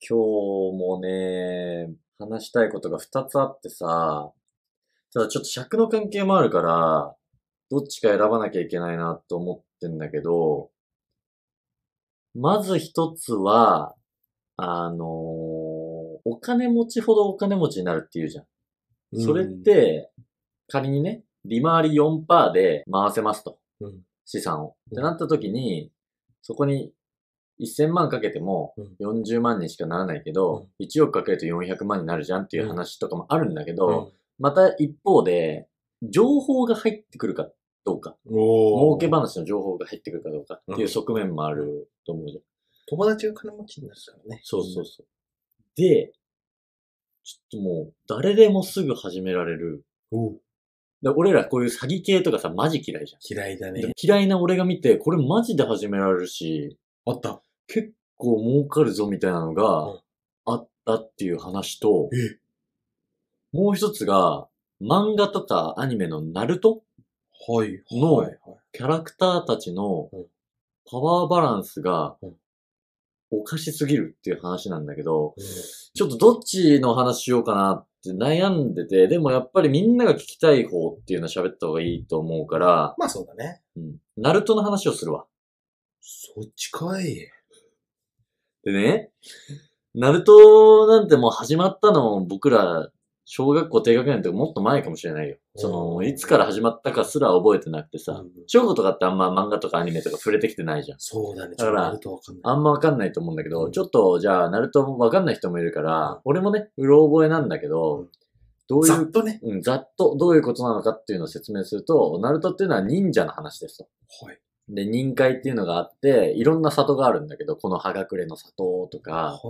今日もね、話したいことが2つあってさ、ただちょっと尺の関係もあるから、どっちか選ばなきゃいけないなと思ってんだけど、まず一つは、あのーお金持ちほどお金持ちになるっていうじゃん。それっ、て、仮にね、利回り4%で回せますと。うん資産を。うんってなった時に、そこに1000万かけてもうん40万にしかならないけど、1億かけると400万になるじゃんっていう話とかもあるんだけど、また一方で、情報が入ってくるかどうか、お儲け話の情報が入ってくるかどうかっていう側面もあると思うじゃん。友達が金持ちになるからね。そうそうそう。で、ちょっともう、誰でもすぐ始められる。で俺らこういう詐欺系とかさ、マジ嫌いじゃん。嫌いだねで。嫌いな俺が見て、これマジで始められるし、あった。結構儲かるぞみたいなのうんがあったっていう話と、えもう一つが、漫画とかアニメのナルトはい。のキャラクターたちのうんパワーバランスがうんおかしすぎるっていう話なんだけど、うんちょっとどっちの話しようかなって悩んでて、でもやっぱりみんなが聞きたい方っていうのは喋った方がいいと思うから、まあそうだね。うん。ナルトの話をするわ。そっちかい。でね、ナルトなんてもう始まったの僕ら、小学校低学年とかもっと前かもしれないよ。その、うんいつから始まったかすら覚えてなくてさうん、小学校とかってあんま漫画とかアニメとか触れてきてないじゃん。そうだね。だから。あんまわかんないと思うんだけど、うんちょっとじゃあ、ナルトわかんない人もいるから、うん俺もね、うろ覚えなんだけど、うんどういう、ざっとね。うん、ざっとどういうことなのかっていうのを説明すると、ナルトっていうのは忍者の話ですと。はい。で、忍界っていうのがあって、いろんな里があるんだけど、この葉隠れの里とか、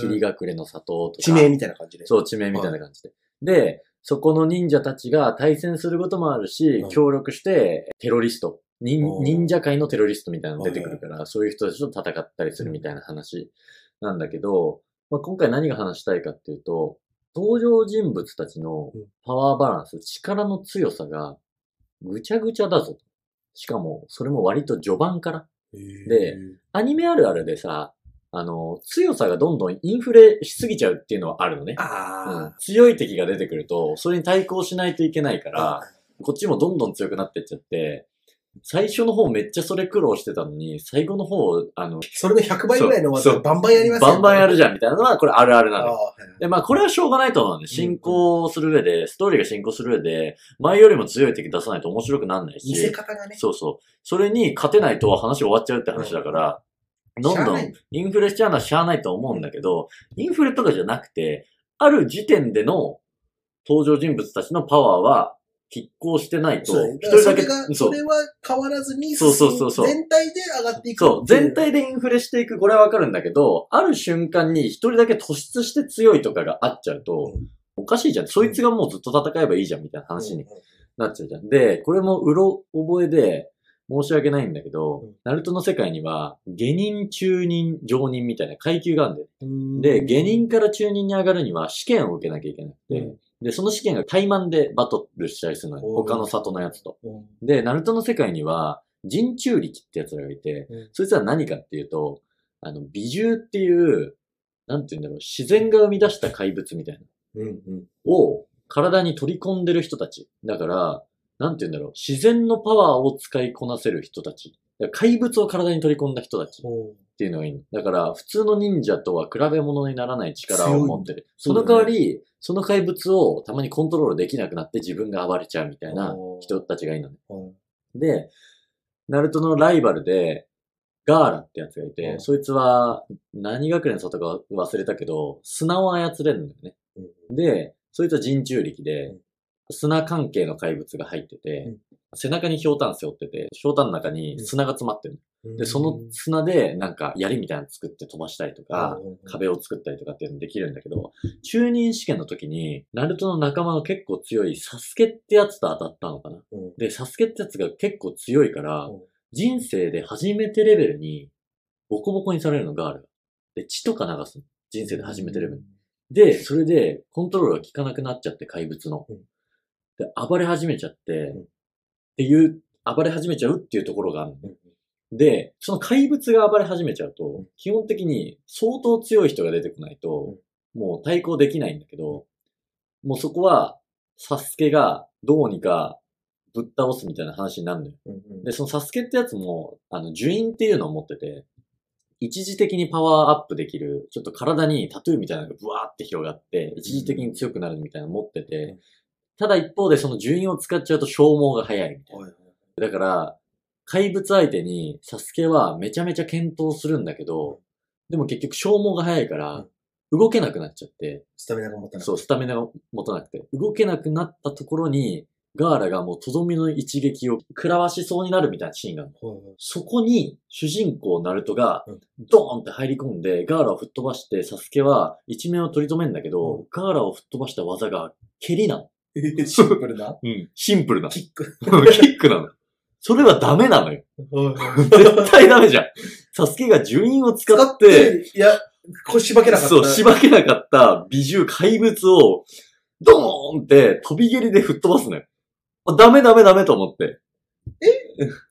霧隠れの里とか。地名みたいな感じで。そう、地名みたいな感じで。で、そこの忍者たちが対戦することもあるし、うん協力して、テロリスト、忍者界のテロリストみたいなの出てくるから、そういう人たちと戦ったりするみたいな話なんだけど、まあ、今回何が話したいかっていうと、登場人物たちのうんパワーバランス、力の強さがぐちゃぐちゃだぞ。しかも、それも割と序盤から。でアニメあるあるでさ、あの、強さがどんどんインフレしすぎちゃうっていうのはあるのね。うんあ強い敵が出てくると、それに対抗しないといけないかあ。ら、こっちもどんどん強くなってっちゃって、最初の方めっちゃそれ苦労してたのに、最後の方、あの、それの100倍ぐらいの技そうバンバンやりますよねバンバンやるじゃんみたいなのは、これあるあるなので、まあこれはしょうがないと思うんで、進行する上で、ストーリーが進行する上で、前よりも強い敵出さないと面白くなんないし。見せ方がね。そうそう。それに勝てないと話終わっちゃうって話だから、どんどしゃあなんいインフレしちゃうのはしゃあないと思うんだけど、インフレとかじゃなくて、ある時点での登場人物たちのパワーは拮抗してないと一人だけ、それが、それは変わらずに、そうそうそうそう全体で上がっていく。そう、全体でインフレしていく、これはわかるんだけど、ある瞬間に一人だけ突出して強いとかがあっちゃうと、うんおかしいじゃん。そいつがもうずっと戦えばいいじゃん、みたいな話になっちゃうじゃん。で、これもうろ覚えで申し訳ないんだけど、うんナルトの世界には、下人、中人、上人みたいな階級があるんだよ。うんで、下人から中人に上がるには試験を受けなきゃいけなくて、うんで、その試験が対マンでバトルしたりするのよ。他の里のやつと。うんで、ナルトの世界には、人中力ってやつらがいて、うんそいつは何かっていうと、あの、美獣っていう、なんて言うんだろう、自然が生み出した怪物みたいな。うんうんを体に取り込んでる人たち。だから、なんて言うんだろう、自然のパワーを使いこなせる人たち。怪物を体に取り込んだ人たちっほていうのがいいの。だから、普通の忍者とは比べ物にならない力を持ってる。その代わり、その怪物をたまにコントロールできなくなって自分が暴れちゃうみたいな人たちがいいのね。で、ナルトのライバルで、ガーラってやつがいて、うん。そいつは何学年の里か忘れたけど、砂を操れるんだよね。うで、そいつは人中力でうん、砂関係の怪物が入ってて、うん。背中にひょうたん背負ってて、ひょうたんの中に砂が詰まってる。うんで、その砂でなんか槍みたいなの作って飛ばしたりとか、うん壁を作ったりとかっていうのできるんだけど、中任試験の時に、ナルトの仲間の結構強いサスケってやつと当たったのかな。うんで、サスケってやつが結構強いからうん、人生で初めてレベルに、ボコボコにされるの、ガールが。で、血とか流すの。人生で初めてレベル。で、それで、コントロールが効かなくなっちゃって、怪物のうん。で、暴れ始めちゃって、うんっていう、暴れ始めちゃうっていうところがあるのね。で、その怪物が暴れ始めちゃうとうん、基本的に相当強い人が出てこないと、もう対抗できないんだけど、もうそこは、サスケがどうにかぶっ倒すみたいな話になるのよ。うんうん。で、そのサスケってやつも、あの、呪印っていうのを持ってて、一時的にパワーアップできる、ちょっと体にタトゥーみたいなのがブワーって広がって、一時的に強くなるみたいなの持ってて、ただ一方でその呪印を使っちゃうと消耗が早いみたいな。だから、怪物相手にサスケはめちゃめちゃ検討するんだけど、でも結局消耗が早いから、動けなくなっちゃって、スタミナが持たない。そう、スタミナが持たなくて、動けなくなったところに、ガーラがもうとどめの一撃を食らわしそうになるみたいなシーンがあるの。はいはいそこに主人公ナルトがうんドーンって入り込んで、ガーラを吹っ飛ばして、サスケは一面を取り留めんだけど、うんガーラを吹っ飛ばした技が蹴りなの。シンプルな？うん。シンプルな。キック。キックなの。それはダメなのよ。絶対ダメじゃん。サスケが呪印を使使って、、いや、こうしばけなかった。そう、しばけなかった美獣怪物を、ドーンって飛び蹴りで吹っ飛ばすのよ。あダメダメダメと思って。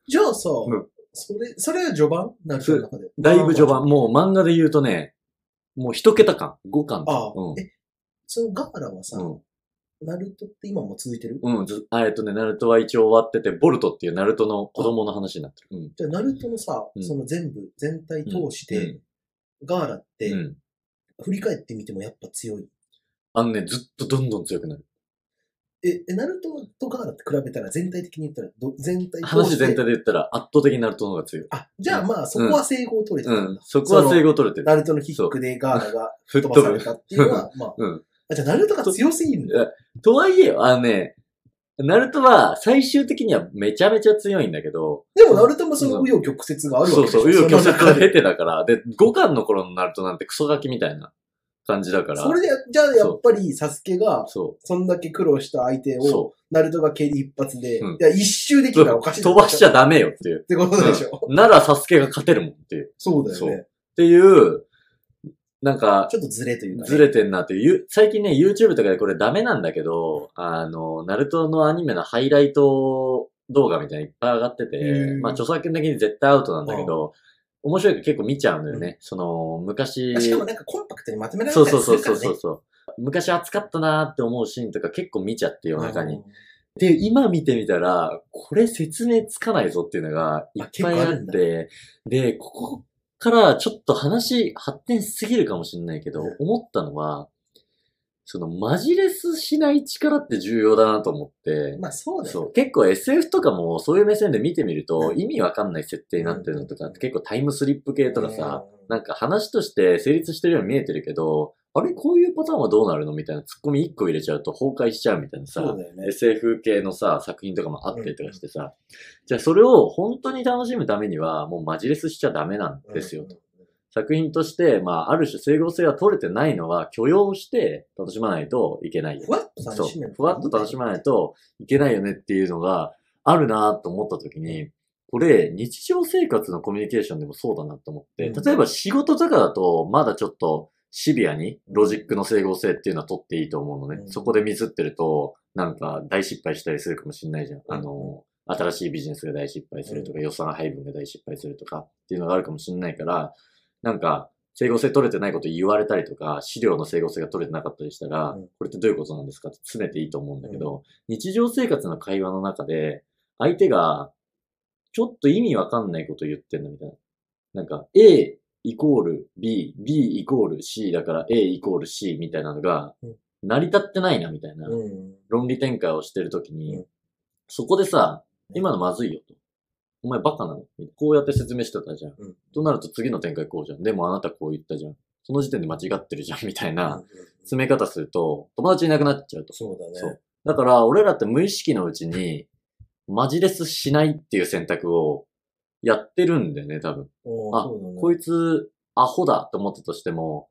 じゃあさ、うんそれ、それは序盤？なるの中で。だいぶ序盤、もう漫画で言うとね、もう一桁感、5巻とああ、うんえ、そのガーラはさ、うん。ナルトって今も続いてる？うん、ず、あえっとね、ナルトは一応終わってて、ボルトっていうナルトの子供の話になってる。うん。じゃあ、ナルトのさ、うんその全部、全体通して、うんガーラって、うん。振り返ってみてもやっぱ強い？あのね、ずっとどんどん強くなる。え、えナルトとガーラって比べたら全体的に言ったらど、全体通して？話全体で言ったら圧倒的にナルトの方が強い。あ、じゃあまあ、そこは整合取れてたんだ。うん。そこは整合取れてる。ナルトのキックでガーラが吹っ飛ばさ。れたっていうのは、まあ、うん。あじゃあナルトが強すぎるんだ。とはいえよ、あのね、ナルトは最終的にはめちゃめちゃ強いんだけど、でもナルトもその紆余曲折があるわけでしょ？そうそう、紆余曲折をその中で経てだから、で、5巻の頃のナルトなんてクソガキみたいな感じだから、それで、じゃあやっぱりサスケが、そそんだけ苦労した相手う、を、そナルトが蹴り一発で、うんいや、一周できう。たらおかしい飛ばしちゃっダメよっていう。てことでしょ？ならサスケが勝てるもんっていう。っそうだよね。そうていう、なんか、ちょっとずれというか、ね。ずれてんなっていうゆ。最近ね、YouTube とかでこれダメなんだけど、あの、ナルトのアニメのハイライト動画みたいなのいっぱい上がっててまあ著作権的に絶対アウトなんだけど、面白いから結構見ちゃうのよね。その、昔、しかもなんかコンパクトにまとめられそうたそうそうそう。そうそう。昔熱かったなーって思うシーンとか結構見ちゃって夜中にうん。で、今見てみたら、これ説明つかないぞっていうのがいっぱいあって、で、ここからちょっと話発展しすぎるかもしれないけど、うん思ったのは、そのマジレスしない力って重要だなと思って、まあそうだよ。そう。結構 SF とかもそういう目線で見てみると、うん意味わかんない設定になってるのとか結構タイムスリップ系とかさ、うんなんか話として成立してるように見えてるけど、あれこういうパターンはどうなるの？みたいなツッコミ1個入れちゃうと崩壊しちゃうみたいなさ、ね。SF 系のさ、作品とかもあったりとかしてさ、じゃあそれを本当に楽しむためにはもうマジレスしちゃダメなんですよ。うん作品として、まあある種整合性が取れてないのは許容して楽しまないといけないよふ。わっとそう楽しめる。。ふわっと楽しまないといけないよねっていうのがあるなと思った時に、これ日常生活のコミュニケーションでもそうだなと思って、うん例えば仕事とかだとまだちょっとシビアにロジックの整合性っていうのは取っていいと思うのね。うんそこでミスってると、なんか大失敗したりするかもしれないじゃん。うんあの、新しいビジネスが大失敗するとか、予算配分が大失敗するとかっていうのがあるかもしれないから、なんか、整合性取れてないこと言われたりとか、資料の整合性が取れてなかったりしたら、うんこれってどういうことなんですかって詰めていいと思うんだけど、日常生活の会話の中で、相手が、ちょっと意味わかんないこと言ってんのみたいな。なんか、A イコール B、B イコール C だから A イコール C みたいなのがうん、成り立ってないなみたいなうん。論理展開をしてるときに、うんそこでさ、今のまずいよと。お前バカなの？こうやって説明してたじゃん。うんとなると次の展開こうじゃん。でもあなたこう言ったじゃん。その時点で間違ってるじゃんみたいな詰め方すると、友達いなくなっちゃうと。そうだねそう。だから、俺らって無意識のうちに、マジレスしないっていう選択をやってるんだよね、多分。あねこいつ、アホだと思ったとしても、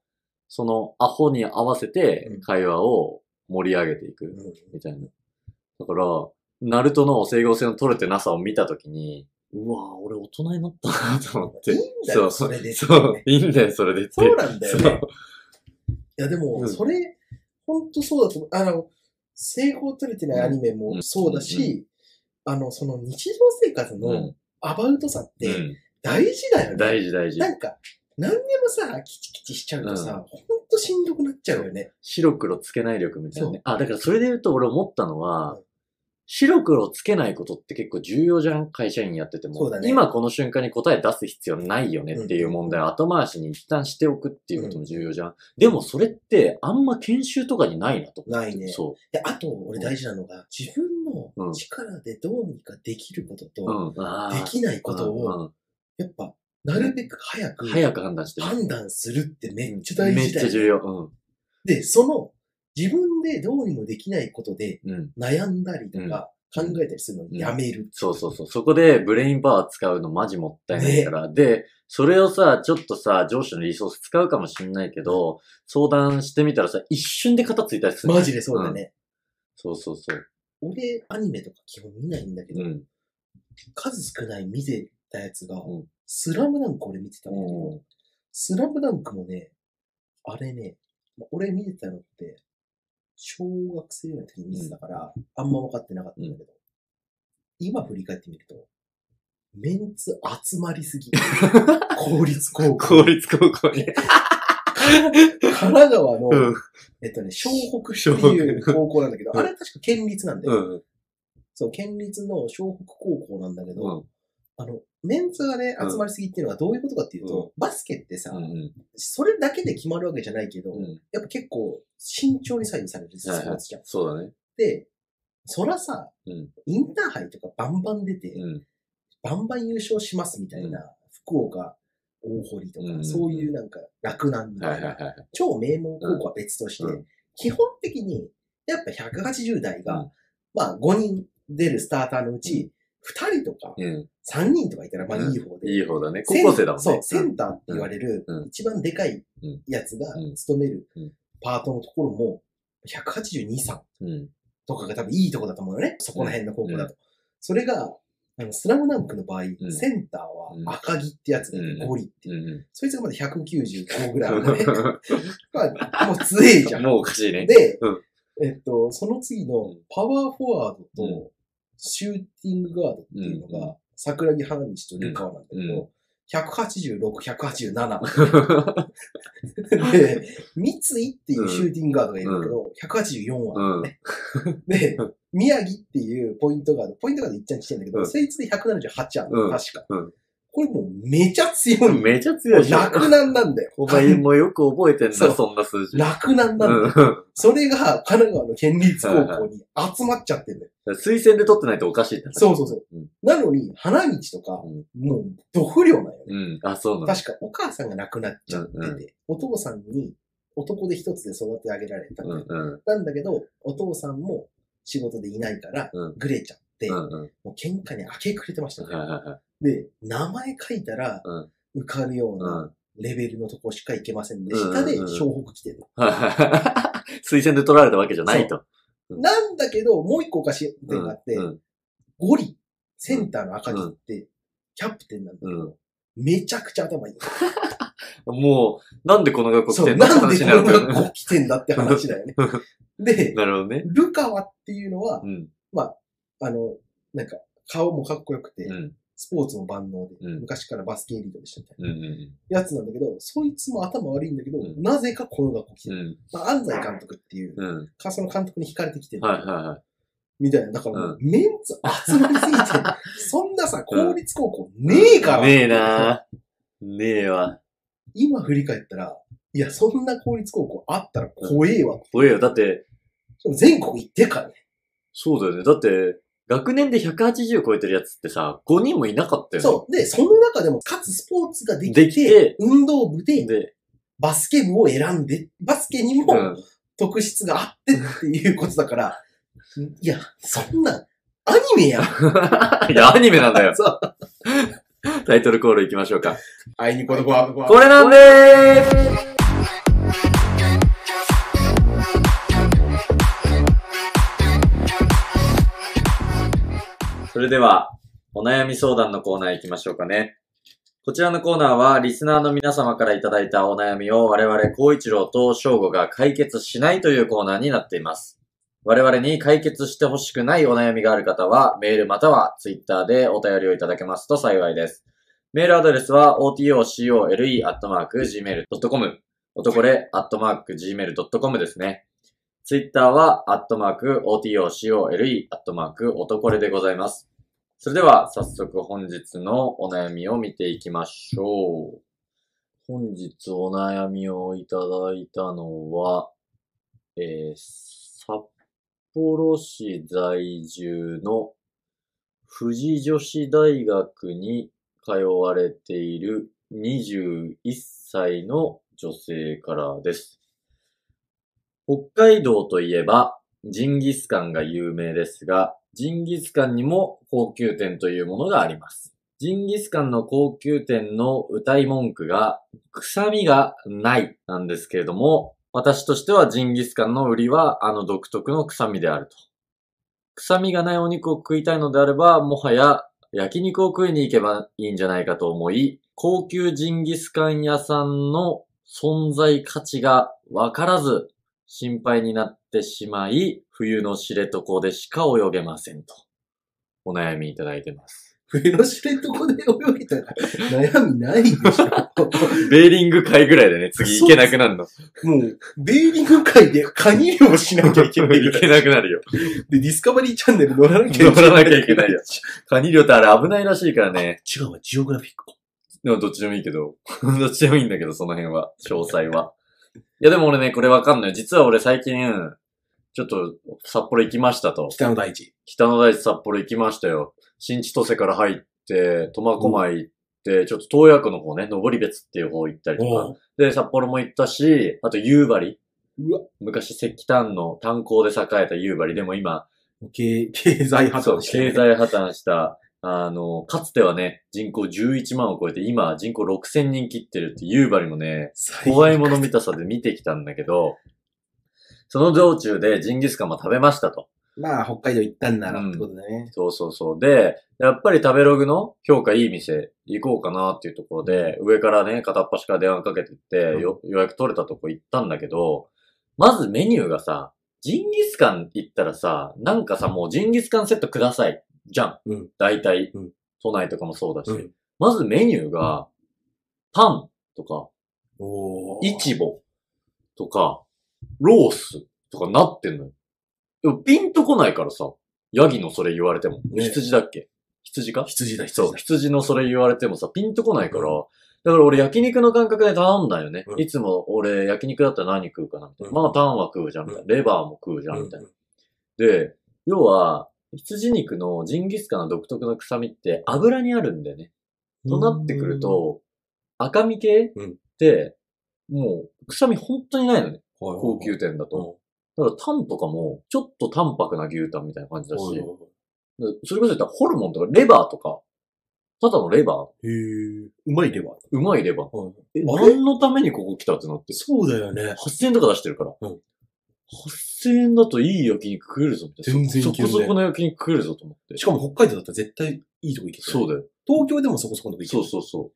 そのアホに合わせてうん会話を盛り上げていく、うんみたいな。だから、ナルトの整合性の取れてなさを見たときに、うわぁ、俺大人になったなと思って。いいんだよ、それで。そう、いいんだよ、それでって。そうなんだよね。いや、でも、うんそれ、ほんとそうだと思う。あの、成功取れてないアニメもそうだし、あの、その日常生活うのん。アバウトさって、うん。大事だよね。大事大事。なんか、何でもさ、キチキチしちゃうとさ、ほんとしんどくなっちゃうよね。白黒つけない力みたいなね。あ、だからそれで言うと俺思ったのは、うん白黒つけないことって結構重要じゃん会社員やってても。ね今この瞬間に答え出す必要ないよねっていう問題を後回しに一旦しておくっていうことも重要じゃん。でもそれってあんま研修とかにないなと思って。ないね。そで、あと、俺大事なのが、自分うんの力でどうにかできることう。と、できないことうんを、うんやっぱ、なるべく早く、早く判断してね判断するってめっちゃ大めっ事だよ、ね。ちゃ重要。で、その、自分でどうにもできないことで。悩んだりとか、考えたりするのをやめる。そうそうそう。そこでブレインパワー使うのマジもったいないから。で、それをさ、ちょっとさ、上司のリソース使うかもしんないけど、相談してみたらさ、一瞬で肩ついたりする。マジでそうだね。そうそうそう。俺、アニメとか基本見ないんだけど、うん。数少ない見てたやつが、うんスラムダンク俺見てたんだけど、うんスラムダンクもね、あれね、ま俺見てたのって、小学生ぐらいの時に見てたから、あんま分かってなかったんだけど、今振り返ってみると、メンツ集まりすぎ。公立高校。公立高校に。神奈川の、うん。えっとね、湘北っていう高校なんだけど、うんあれ確か県立なんだよ。うん。そう、県立の湘北高校なんだけど、うん。あの、メンツがね、うん集まりすぎっていうのはどういうことかっていうと、うんバスケってさ、うん。それだけで決まるわけじゃないけど、うん。やっぱ結構慎重に左右されるスポーツじゃん。そうだね。で、そらさ、うん。インターハイとかバンバン出て、うん。バンバン優勝しますみたいな、福岡、大堀とか、うん。そういうなんか楽なんみたいな。超名門高校は別として、うん。基本的に、やっぱ180代が、うん。まあ5人出るスターターのうち、2人とかうん。3人とかいたらまあいい方で、いい方だね。高校生だもんね。そう、センターって言われるうん、一番でかいやつがうん。務めるうん。パートのところも、182、3うん。とかが多分いいとこだと思うよね。そこら辺の高校だと。それが、あの、スラムダンクの場合、んセンターは赤木ってやつで、うんゴリっていう。うん。そいつがまだ195ぐらいあるね。まあ、もう強えじゃん。もうおかしいね。で、うんえっと、その次のうんパワーフォワードうんとシューティングガードっていうのうんが、桜木花道とルカワなんだけうんど、186、187。で、三井っていうシューティングガードがいるんだけど、184あるのね。で、宮城っていうポイントガード、ポイントガードいっちゃんしてんだけど、うんそいつで178あるの、うん確か。うんこれもうめちゃ強いの。めちゃ強い。楽なんなんだよ。お前もよく覚えてんだ、そんな数字。楽なんなんだよ。うんそれが神奈川の県立高校に集まっちゃってんだよ。推薦で取ってないとおかしいって話そうそうそう。うんなのに、花道とか、うんもう、ど不良なんよね。うん。あ、そうなんだ。確か、お母さんが亡くなっちゃってて、うんうお父さんに男で一つで育て上げられたんだよ、うんうん。なんだけど、お父さんも仕事でいないからうん、ぐれちゃって、うんうん。もう喧嘩に明け暮れてましたね。はいはいはい。で、名前書いたらうん、受かるようう。なんレベルのとこしか行けませんで、うん下で湘北来てる。推薦で取られたわけじゃないと。うんなんだけど、もう一個おかしい点があって、うんゴリ、センターの赤木って、キャプテンなんだけど、うんめちゃくちゃ頭いい。もう、なんでこの学校来そう、てんのなんでこのって話になる学校来てんだって話だよね。で、なるほどね。ルカワっていうのはう、ん。あの、なんか、顔もかっこよくて、うん。スポーツも万能で、うん昔からバスケエリートでしたみたいうん。う。なんやつなんだけど、そいつも頭悪いんだけど、うんなぜかこの学校来てる。うん。まあ、安西監督っていう、うん。かその監督に惹かれてきてる。はいはいはい。みたいな。だからもう、うメンツ集まりすぎて、そんなさ、公立高校ねえから。ねえなねえわ。今振り返ったら、いや、そんな公立高校あったら怖えわ。おえよ。だって、全国行ってからね。そうだよね。だって、学年で180超えてるやつってさ、5人もいなかったよね。そう。で、その中でも、かつスポーツができて、できて運動部でで、バスケ部を選んで、バスケにもうん。特質があってっていうことだから、いや、そんな、アニメやん。いや、アニメなんだよ。そう。タイトルコール行きましょうか。あいにこの子は、これなんでーそれでは、お悩み相談のコーナー行きましょうかね。こちらのコーナーは、リスナーの皆様からいただいたお悩みを我々、孝一郎と翔吾が解決しないというコーナーになっています。我々に解決してほしくないお悩みがある方は、メールまたはツイッターでお便りをいただけますと幸いです。メールアドレスは otocole.gmail.com。男れ .gmail.com ですね。ツイッターは、アットマーク、otocole、アットマーク、男れでございます。それでは、早速本日のお悩みを見ていきましょう。本日お悩みをいただいたのは、えー、札幌市在住の富士女子大学に通われている21歳の女性からです。北海道といえば、ジンギスカンが有名ですが、ジンギスカンにも高級店というものがあります。ジンギスカンの高級店の歌い文句が、臭みがないなんですけれども、私としてはジンギスカンの売りはあの独特の臭みであると。臭みがないお肉を食いたいのであれば、もはや焼肉を食いに行けばいいんじゃないかと思い、高級ジンギスカン屋さんの存在価値がわからず、心配になってしまい、冬の知床でしか泳げませんと。お悩みいただいてます。冬の知床で泳げたら悩みないでしょ。ベーリング海ぐらいでね、次行けなくなるの。もう、ベーリング海でカニ漁をしなきゃいけないぐ行け。なくなるよ。で、ディスカバリーチャンネル乗らなきゃいけない。乗らなきゃいけないよ。カニ漁ってあれ危ないらしいからね。違うわ、ジオグラフィックか。でもどっちでもいいけど。どっちでもいいんだけど、その辺は。詳細は。いやでも俺ね、これわかんない。実は俺最近、ちょっと札幌行きましたと。北の大地。北の大地札幌行きましたよ。新千歳から入って、苫小牧行って、ちょっと東野区の方ね、登別っていう方行ったりとか。で、札幌も行ったし、あと夕張。うわ、昔石炭の炭鉱で栄えた夕張。でも今、経経済破綻して、経済破綻した、あの、かつてはね、人口11万を超えて、今人口6000人切ってるって夕張もね、怖いもの見たさで見てきたんだけど、その道中でジンギスカンも食べましたと。まあ、北海道行ったんならってことだね。そうそうそう。で、やっぱり食べログの評価いい店行こうかなっていうところで、上からね、片っ端から電話かけてって、うんよ予約取れたとこ行ったんだけど、まずメニューがさ、ジンギスカン行ったらさ、なんかさ、もうジンギスカンセットください。じゃん。うん大体、うん都内とかもそうだし。うんまずメニューが、パンとか、おーイチボとか、ロースとかなってんのよ。でもピンとこないからさ、ヤギのそれ言われても。ね羊だっけ？羊か？羊だ、羊そう、だ。羊のそれ言われてもさ、ピンとこないから、だから俺焼肉の感覚で頼んだよね。うんいつも俺焼肉だったら何食うかなみたいな。うんまあタンは食うじゃんみたいな。レバーも食うじゃんみたいな。うんで、要は、羊肉のジンギスカンの独特の臭みって油にあるんだよね。となってくる、と、赤身系うんって、もう臭み本当にないのね。高高級店だと。と。だからタンとかも、ちょっと淡白な牛タンみたいな感じだし、それこそ言ったらホルモンとかレバーとか、ただのレバー、え。うまいレバー。うまいレバー。え、あれ？何のためにここ来たってなって。そうだよね。8000円とか出してるから。うん8000円だといい焼肉食えるぞって。全然いけるねそそこそこの焼肉食えるぞと思って。しかも北海道だったら絶対いいとこ行けそうだよ。東京でもそこそこのとこ行けそうそうそ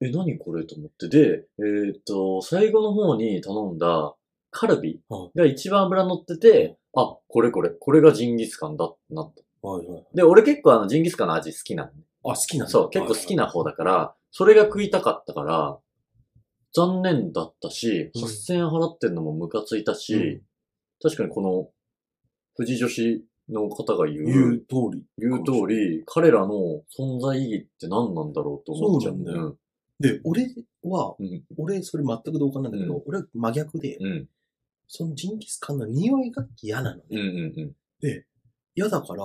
う。え、何これと思って。で、えーっと、最後の方に頼んだカルビはいが一番脂乗ってて、あ、これこれ、これがジンギスカンだってなった。はいはい。で、俺結構あのジンギスカンの味好きなのね。あ、好きなんだそう、結構好きな方だから、それが食いたかったから、残念だったし、うん8000円払ってんのもムカついたし、うん確かにこの、富士女子の方が言う、言う通り。言う通り、彼らの存在意義って何なんだろうと思っちゃう。そうなんだよで、俺は、うん。俺、それ全く同感なんだけど、うん俺は真逆で、うん。そのジンギスカンの匂いが嫌なのうん。うね。ん。嫌だから、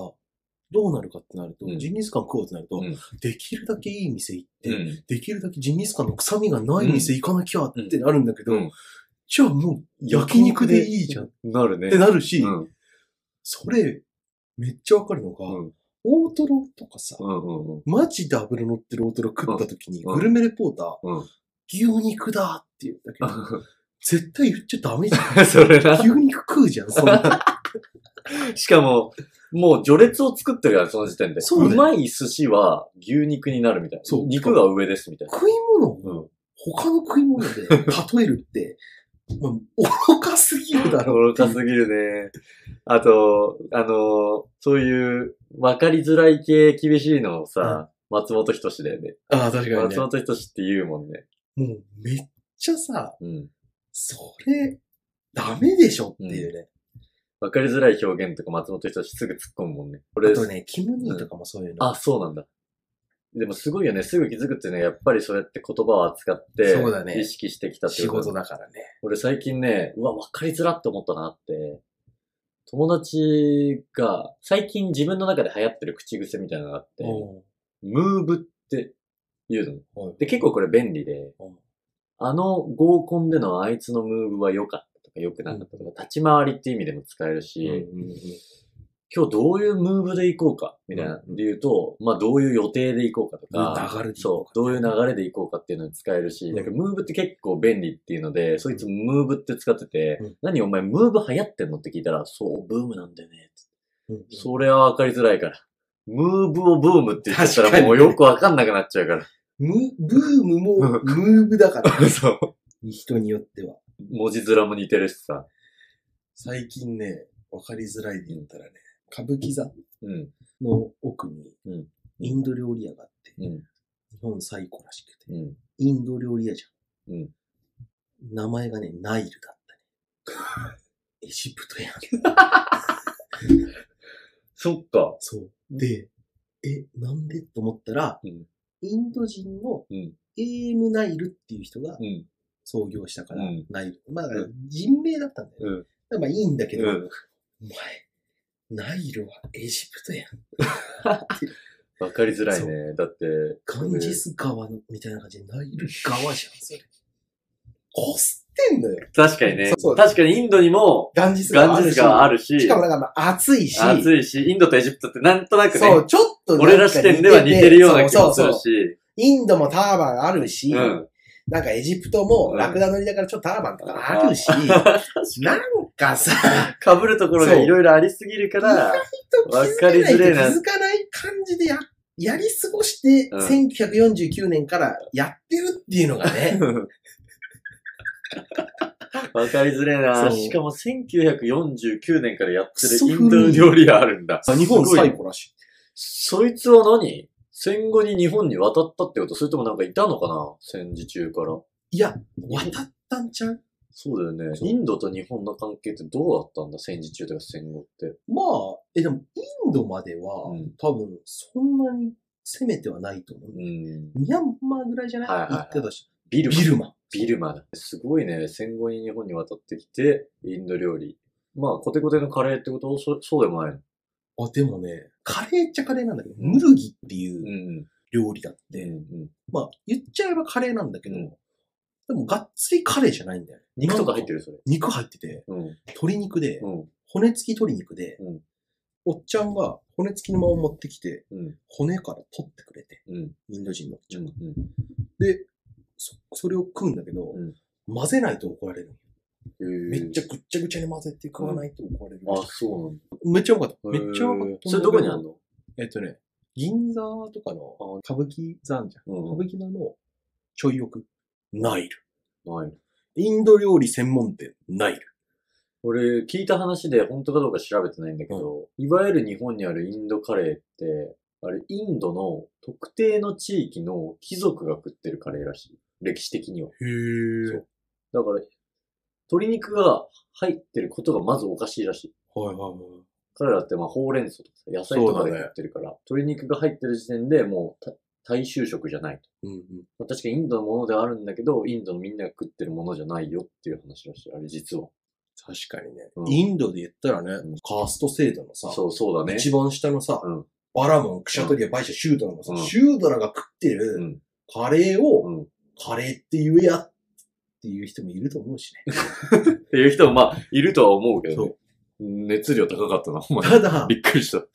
どうなるかってなると、うんジンギスカン食おうってなると、うんできるだけいい店行って、うん。できるだけジンギスカンの臭みがない店行かなきゃってなるんだけど、うんじゃあもう焼肉でいいじゃんっなるね。てなるし、うん。それ、めっちゃわかるのが、うん。大トロとかさ、うん。うん。マジで油乗ってる大トロ食った時に、うんグルメレポーター、うん。牛肉だって言うんだけど、絶対言っちゃダメじゃん。それな。牛肉食うじゃん、そんな。しかも、もう序列を作ってるから、その時点で。そうだよまい寿司は牛肉になるみたいな。そう肉が上ですみたいな。食い物？をうん。他の食い物で例えるって、まあ、愚かすぎるだろう愚かすぎるね。あと、あの、そういう、わかりづらい系厳しいのをさ、松本人志だよね。ああ、確かにね松。本人志って言うもんね。もうめっちゃさ、うん。それ、ダメでしょっていうね。わかりづらい表現とか松本人志すぐ突っ込むもんね。これあとね、キムニーとかもそういうの。あ、そうなんだ。でもすごいよね。すぐ気づくっていうのはやっぱりそうやって言葉を扱って、そうだね意識してきたって仕こと事だからね。俺最近ね、うわ、わかりづらって思ったなって、友達が、最近自分の中で流行ってる口癖みたいなのがあって、ムーブって言うの。はいで、結構これ便利でうん、あの合コンでのあいつのムーブは良かったとか良くなかったとか、立ち回りっていう意味でも使えるし、今日どういうムーブで行こうか、みたいな。うんで言うと、まあどういう予定で行こうかとか、流れで行こうかそう、どういう流れで行こうかっていうのに使えるし、うんだからムーブって結構便利っていうので、そいつムーブって使ってて、うん何お前ムーブ流行ってんのって聞いたら、そう、ブームなんだよね。うんそれはわかりづらいから。ムーブをブームって言ったらにもうよくわかんなくなっちゃうから。ムブームもムーブだから、そう。人によっては。文字面も似てるしさ。最近ね、わかりづらいで言ったらね、歌舞伎座うん。の奥にうん、インド料理屋があって、うん。日本最古らしくて、うん。インド料理屋じゃん。うん。名前がね、ナイルだったね。エジプトやん。そっか。そう。で、え、なんで？と思ったら、うんインド人のうん。エームナイルっていう人がうん。創業したから、うんナイル。まあ、人名だったんだよ。うん。まあいいんだけど、うんお前、ナイルはエジプトやん。わかりづらいね。だって、ガンジス川のみたいな感じで、ナイル川じゃん、それ。こすってんのよ。確かにね。そう確かにインドにもガンジス川あるし。あるし、しかもなんかまあ暑いし。暑いし、インドとエジプトってなんとなくね、そう、ちょっと俺ら視点では似てるような気もするそうそうそうし、インドもターバンあるし、うんなんかエジプトもうん。ラクダ乗りだからちょっとターバンとかあるし、なんかさ、被るところがいろいろありすぎるから、気わかりづれえな気づかない感じでや、やり過ごして、うん。1949年からやってるっていうのがね、わかりづれえな。しかも1949年からやってるインド料理屋あるんだ。日本最古らしい。そいつは何？戦後に日本に渡ったってことそれともなんかいたのかな？戦時中から。いや、渡ったんちゃう？そうだよね。インドと日本の関係ってどうだったんだ？戦時中とか戦後って。まあ、え、でも、インドまでは、うん多分、そんなに攻めてはないと思う。うん。ミャンマーぐらいじゃない、はいはいはい行ってたし。ビルマ。ビルマ。ビルマだ。すごいね。戦後に日本に渡ってきて、インド料理。まあ、コテコテのカレーってこと？そそうでもないの？あ、でもね、カレーっちゃカレーなんだけど、うんムルギっていううん料理だって、まあ、言っちゃえばカレーなんだけど、うんでも、がっつりカレーじゃないんだよね。肉とか入ってるそれ。肉入ってて、うん。鶏肉で、うん。骨付き鶏肉で、うんおっちゃんが骨付きのまま持ってきて、うん。骨から取ってくれて、うん。インド人のおっちゃんが。うん。で、そ、それを食うんだけど、うん混ぜないと怒られる。うん。めっちゃぐっちゃぐちゃに混ぜて食わないと怒られる。あ、そうなんだ。めっちゃうまかった。めっちゃうまかった。それどこにあんの？えっとね、銀座とかの歌舞伎座じゃん。うん歌舞伎座のちょい奥。ナイル。ない。インド料理専門店、ナイル。俺、聞いた話で本当かどうか調べてないんだけど、いわゆる日本にあるインドカレーって、あれ、インドの特定の地域の貴族が食ってるカレーらしい。歴史的には。へー。そうだから、鶏肉が入ってることがまずおかしいらしい。はいはいはい。彼らってまあほうれん草とかさ野菜とかで食ってるから、鶏肉が入ってる時点でもうた大衆食じゃないと。うんうん。まあ確かにインドのものではあるんだけど、インドのみんなが食ってるものじゃないよっていう話らしい。あれ実は。確かにね、うんインドで言ったらね、んカースト制度のさ、そうそうだね。一番下のさ、うんバラモン、クシャトリア、バイシャ、シュードラのさ、うんシュードラが食ってうるん。カレーを、カレーって言えやっていう人もいると思うしね。ていう人もまあ、いるとは思うけどねそ。熱量高かったな、お前。ただ、びっくりした。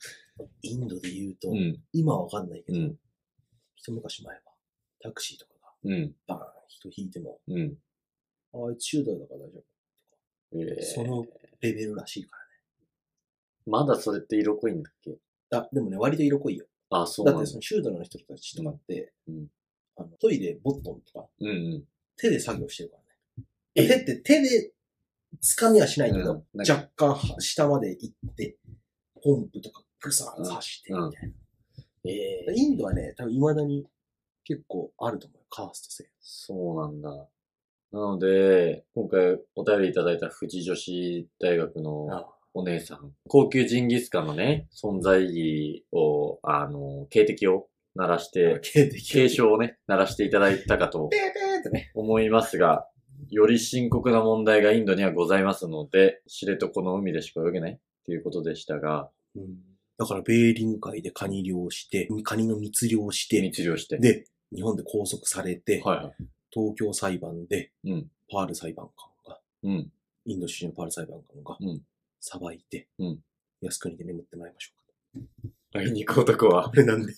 インドで言うと、うん。今はわかんないけど、うん。一昔前は、タクシーとかがうん。バーン人引いても、うん。あいつシュードラだから大丈えー夫。そのレベルらしいかまだそれって色濃いんだっけ？らね。あ、でもね、割と色濃いよ。あ、そうだってそ。のシュードラの人たちとかって、うんあのトイレ、ボットンとか、うんうん。手で作業してるからえ？ね。手って手で掴みはしないけど、うん若干は下まで行って、ポンプとかプサー刺して、みたいな。ええインドはね、多分未だに結構あると思うよ。カースト制。そうなんだ。なので、今回お便りいただいた富士女子大学のあお姉さん、高級ジンギスカンのね、存在意義を、あの、警笛を鳴らして、警的警鐘をね、鳴らしていただいたかとペーペーってね。思いますが、より深刻な問題がインドにはございますので、知床の海でしか泳げないっていうことでしたが、うんだから、ベーリング海でカニ漁して、カニの密漁して、密漁して。で、日本で拘束されて、はいはい。東京裁判で、うんパール裁判官が、うん。インド出身のパール裁判官がうん、裁いて、うん靖国で眠ってもらいましょうか。あいにく男はあれなんで。